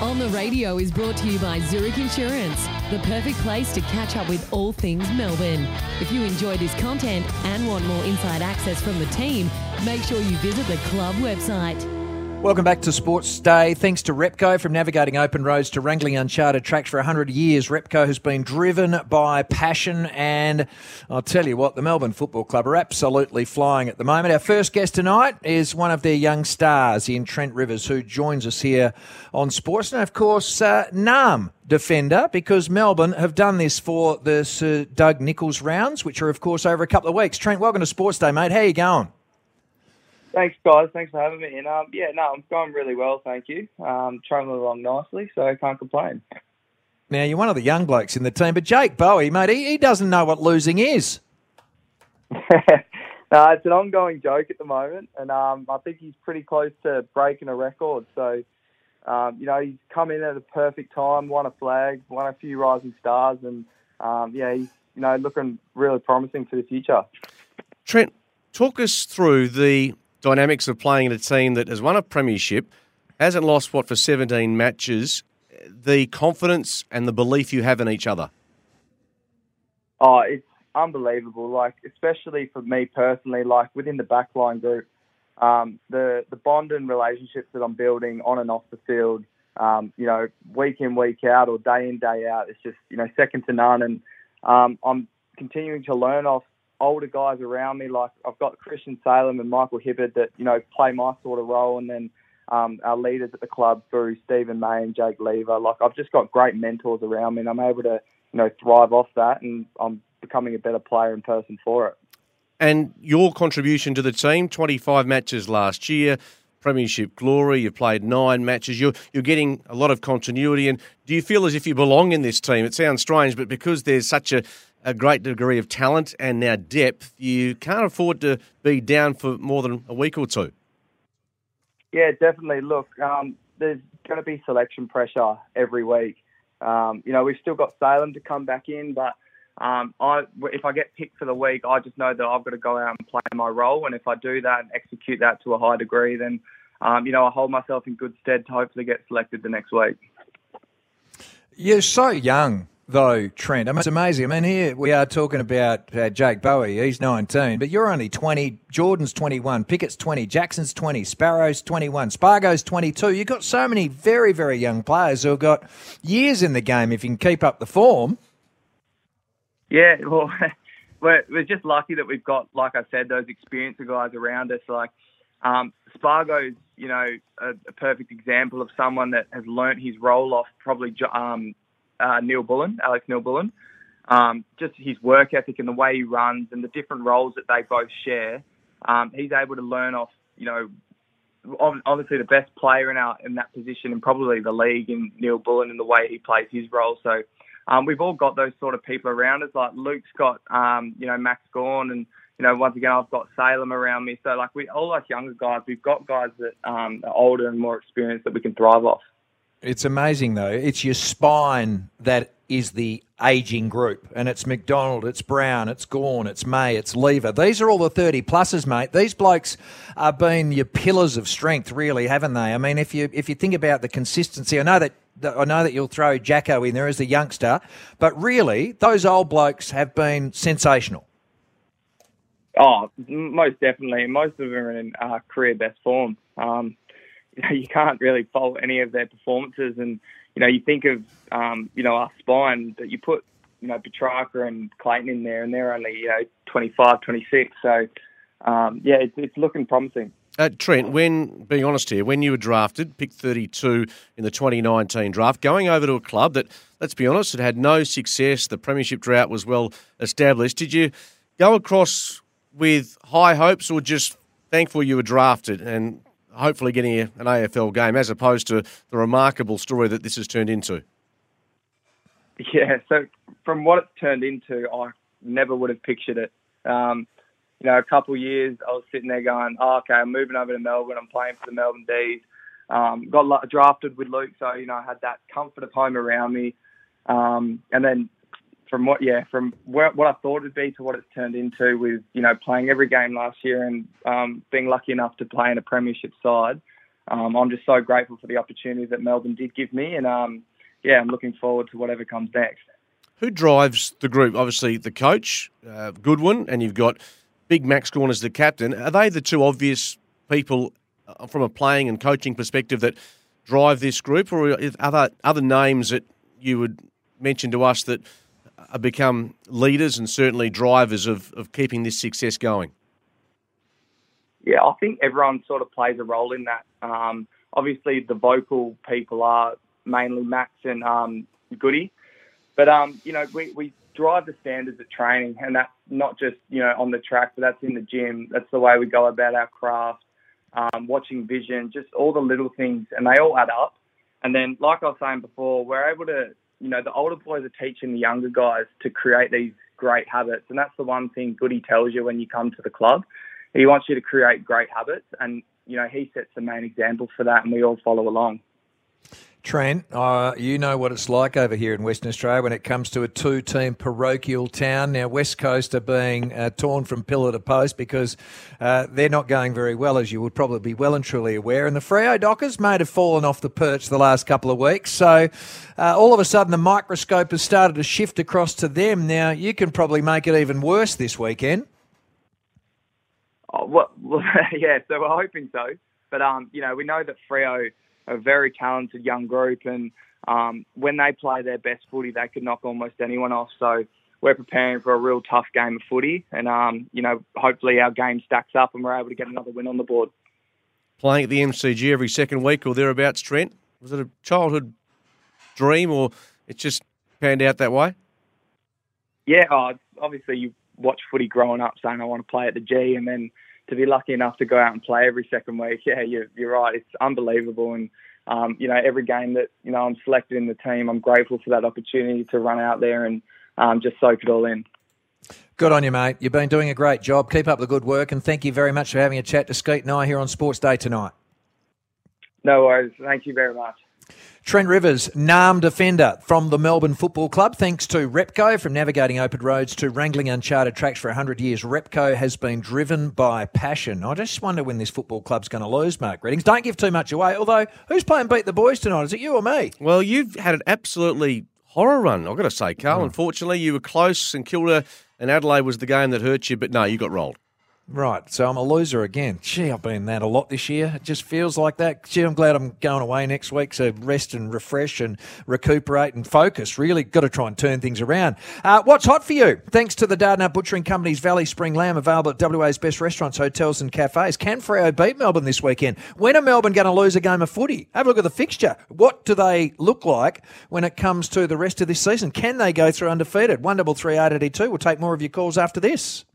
On the Radio is brought to you by Zurich Insurance, the perfect place to catch up with all things Melbourne. If you enjoy this content and want more inside access from the team, make sure you visit the club website. Welcome back to Sports Day. Thanks to Repco from navigating open roads to wrangling uncharted tracks for 100 years. Repco has been driven by passion, and I'll tell you what, the Melbourne Football Club are absolutely flying at the moment. Our first guest tonight is one of their young stars in Trent Rivers, who joins us here on Sports. And of course, uh, Narrm defender, because Melbourne have done this for the Sir Doug Nicholls rounds, which are, of course, over a couple of weeks. Trent, welcome to Sports Day, mate. How you going? Thanks, guys. Thanks for having me. And um, yeah, no, I'm going really well, thank you. Um, travelling along nicely, so I can't complain. Now you're one of the young blokes in the team, but Jake Bowey, mate, he, he doesn't know what losing is. no, it's an ongoing joke at the moment, and um, I think he's pretty close to breaking a record. So, um, you know, he's come in at a perfect time, won a flag, won a few rising stars, and um, yeah, he's you know looking really promising for the future. Trent, talk us through the dynamics of playing in a team that has won a premiership, hasn't lost what for 17 matches, the confidence and the belief you have in each other? Oh, it's unbelievable. Like, especially for me personally, like within the backline group, um, the the bond and relationships that I'm building on and off the field, um, you know, week in week out or day in day out, it's just you know second to none. And um, I'm continuing to learn off older guys around me. Like I've got Christian Salem and Michael Hibberd that you know play my sort of role, and then um, our leaders at the club through Steven May and Jake Lever. Like I've just got great mentors around me, and I'm able to you know thrive off that, and I'm becoming a better player in person for it. And your contribution to the team: 25 matches last year. Premiership glory. You've played nine matches. You're you're getting a lot of continuity. And do you feel as if you belong in this team? It sounds strange, but because there's such a a great degree of talent and now depth, you can't afford to be down for more than a week or two. Yeah, definitely. Look, um, there's going to be selection pressure every week. Um, you know, we've still got Salem to come back in, but um, I, if I get picked for the week, I just know that I've got to go out and play my role. And if I do that and execute that to a high degree, then, um, you know, I hold myself in good stead to hopefully get selected the next week. You're so young though, Trent. I mean, it's amazing. I mean, here we are talking about uh, Jake Bowey. He's 19, but you're only 20. Jordan's 21. Pickett's 20. Jackson's 20. Sparrow's 21. Spargo's 22. You've got so many very, very young players who have got years in the game if you can keep up the form. Yeah, well, we're, we're just lucky that we've got, like I said, those experienced guys around us. Like um, Spargo's, you know, a, a, perfect example of someone that has learnt his role off probably um, uh, Neal-Bullen, Alex Neal-Bullen. Um, just his work ethic and the way he runs and the different roles that they both share. Um, he's able to learn off, you know, obviously the best player in our in that position and probably the league in Neal-Bullen and the way he plays his role. So um, we've all got those sort of people around us. Like Luke's got, um, you know, Max Gawn, and you know, once again, I've got Salem around me. So, like, we all us younger guys, we've got guys that um, are older and more experienced that we can thrive off. It's amazing though. It's your spine that is the aging group, and it's McDonald, it's Brown, it's Gawn, it's May, it's Lever. These are all the thirty pluses, mate. These blokes have been your pillars of strength, really, haven't they? I mean, if you if you think about the consistency, I know that. I know that you'll throw Jacko in there as a youngster, but really, those old blokes have been sensational. Oh, most definitely. Most of them are in uh, career best form. Um, you can't really fault any of their performances. And, you know, you think of, um, you know, our spine that you put, you know, Petracca and Clayton in there and they're only, you know, 25, 26. So, um, yeah, it's, it's looking promising. Uh, Trent, when being honest here, when you were drafted, picked 32 in the 2019 draft, going over to a club that, let's be honest, it had no success, the premiership drought was well established. Did you go across with high hopes or just thankful you were drafted and hopefully getting an AFL game, as opposed to the remarkable story that this has turned into? Yeah, so from what it's turned into, I never would have pictured it. Um, you know, a couple of years, I was sitting there going, oh, okay, I'm moving over to Melbourne. I'm playing for the Melbourne D's. Um, got drafted with Luke, so, you know, I had that comfort of home around me. Um, and then from what, yeah, from where, what I thought it'd be to what it's turned into with, you know, playing every game last year and um, being lucky enough to play in a premiership side. um, I'm just so grateful for the opportunity that Melbourne did give me, and um, yeah, I'm looking forward to whatever comes next. Who drives the group? Obviously, the coach, uh, Goodwin, and you've got Big Max Gawn as the captain. Are they the two obvious people uh, from a playing and coaching perspective that drive this group, or are there other names that you would mention to us that become leaders and certainly drivers of, of keeping this success going? Yeah, I think everyone sort of plays a role in that. Um, obviously, the vocal people are mainly Max and um, Goody, but um, you know we, we drive the standards of training, and that's not just you know on the track, but that's in the gym. That's the way we go about our craft, um, watching vision, just all the little things, and they all add up. And then, like I was saying before, we're able to, you know, the older boys are teaching the younger guys to create these great habits, and that's the one thing Goody tells you when you come to the club. He wants you to create great habits, and you know he sets the main example for that, and we all follow along. Trent, uh, you know what it's like over here in Western Australia when it comes to a two team parochial town. Now, West Coast are being uh, torn from pillar to post because uh, they're not going very well, as you would probably be well and truly aware. And the Freo Dockers may have fallen off the perch the last couple of weeks. So, uh, all of a sudden, the microscope has started to shift across to them. Now, you can probably make it even worse this weekend. Oh, well, yeah, so we're hoping so. But, um, you know, we know that Freo a very talented young group, and um, when they play their best footy, they could knock almost anyone off. So we're preparing for a real tough game of footy, and um, you know, hopefully our game stacks up and we're able to get another win on the board. Playing at the MCG every second week or thereabouts, Trent, was it a childhood dream, or it just panned out that way? Yeah, oh, obviously you watch footy growing up, saying I want to play at the G, and then to be lucky enough to go out and play every second week, yeah, you're, you're right. It's unbelievable. And, um, you know, every game that, you know, I'm selected in the team, I'm grateful for that opportunity to run out there and um, just soak it all in. Good on you, mate. You've been doing a great job. Keep up the good work. And thank you very much for having a chat to Skeet and I here on Sports Day tonight. No worries. Thank you very much. Trent Rivers, Narrm defender from the Melbourne Football Club. Thanks to Repco from navigating open roads to wrangling uncharted tracks for 100 years. Repco has been driven by passion. I just wonder when this football club's going to lose, Mark Readings. Don't give too much away. Although, who's playing beat the boys tonight? Is it you or me? Well, you've had an absolutely horror run, I've got to say, Karl. Mm. Unfortunately, you were close. St Kilda and Adelaide was the game that hurt you, but no, you got rolled. Right, so I'm a loser again. Gee, I've been that a lot this year. It just feels like that. Gee, I'm glad I'm going away next week to rest and refresh and recuperate and focus. Really got to try and turn things around. Uh, what's hot for you? Thanks to the Dardanup Butchering Company's Valley Spring Lamb, available at WA's best restaurants, hotels, and cafes. Can Freo beat Melbourne this weekend? When are Melbourne going to lose a game of footy? Have a look at the fixture. What do they look like when it comes to the rest of this season? Can they go through undefeated? One double three eight eighty two. We'll take more of your calls after this.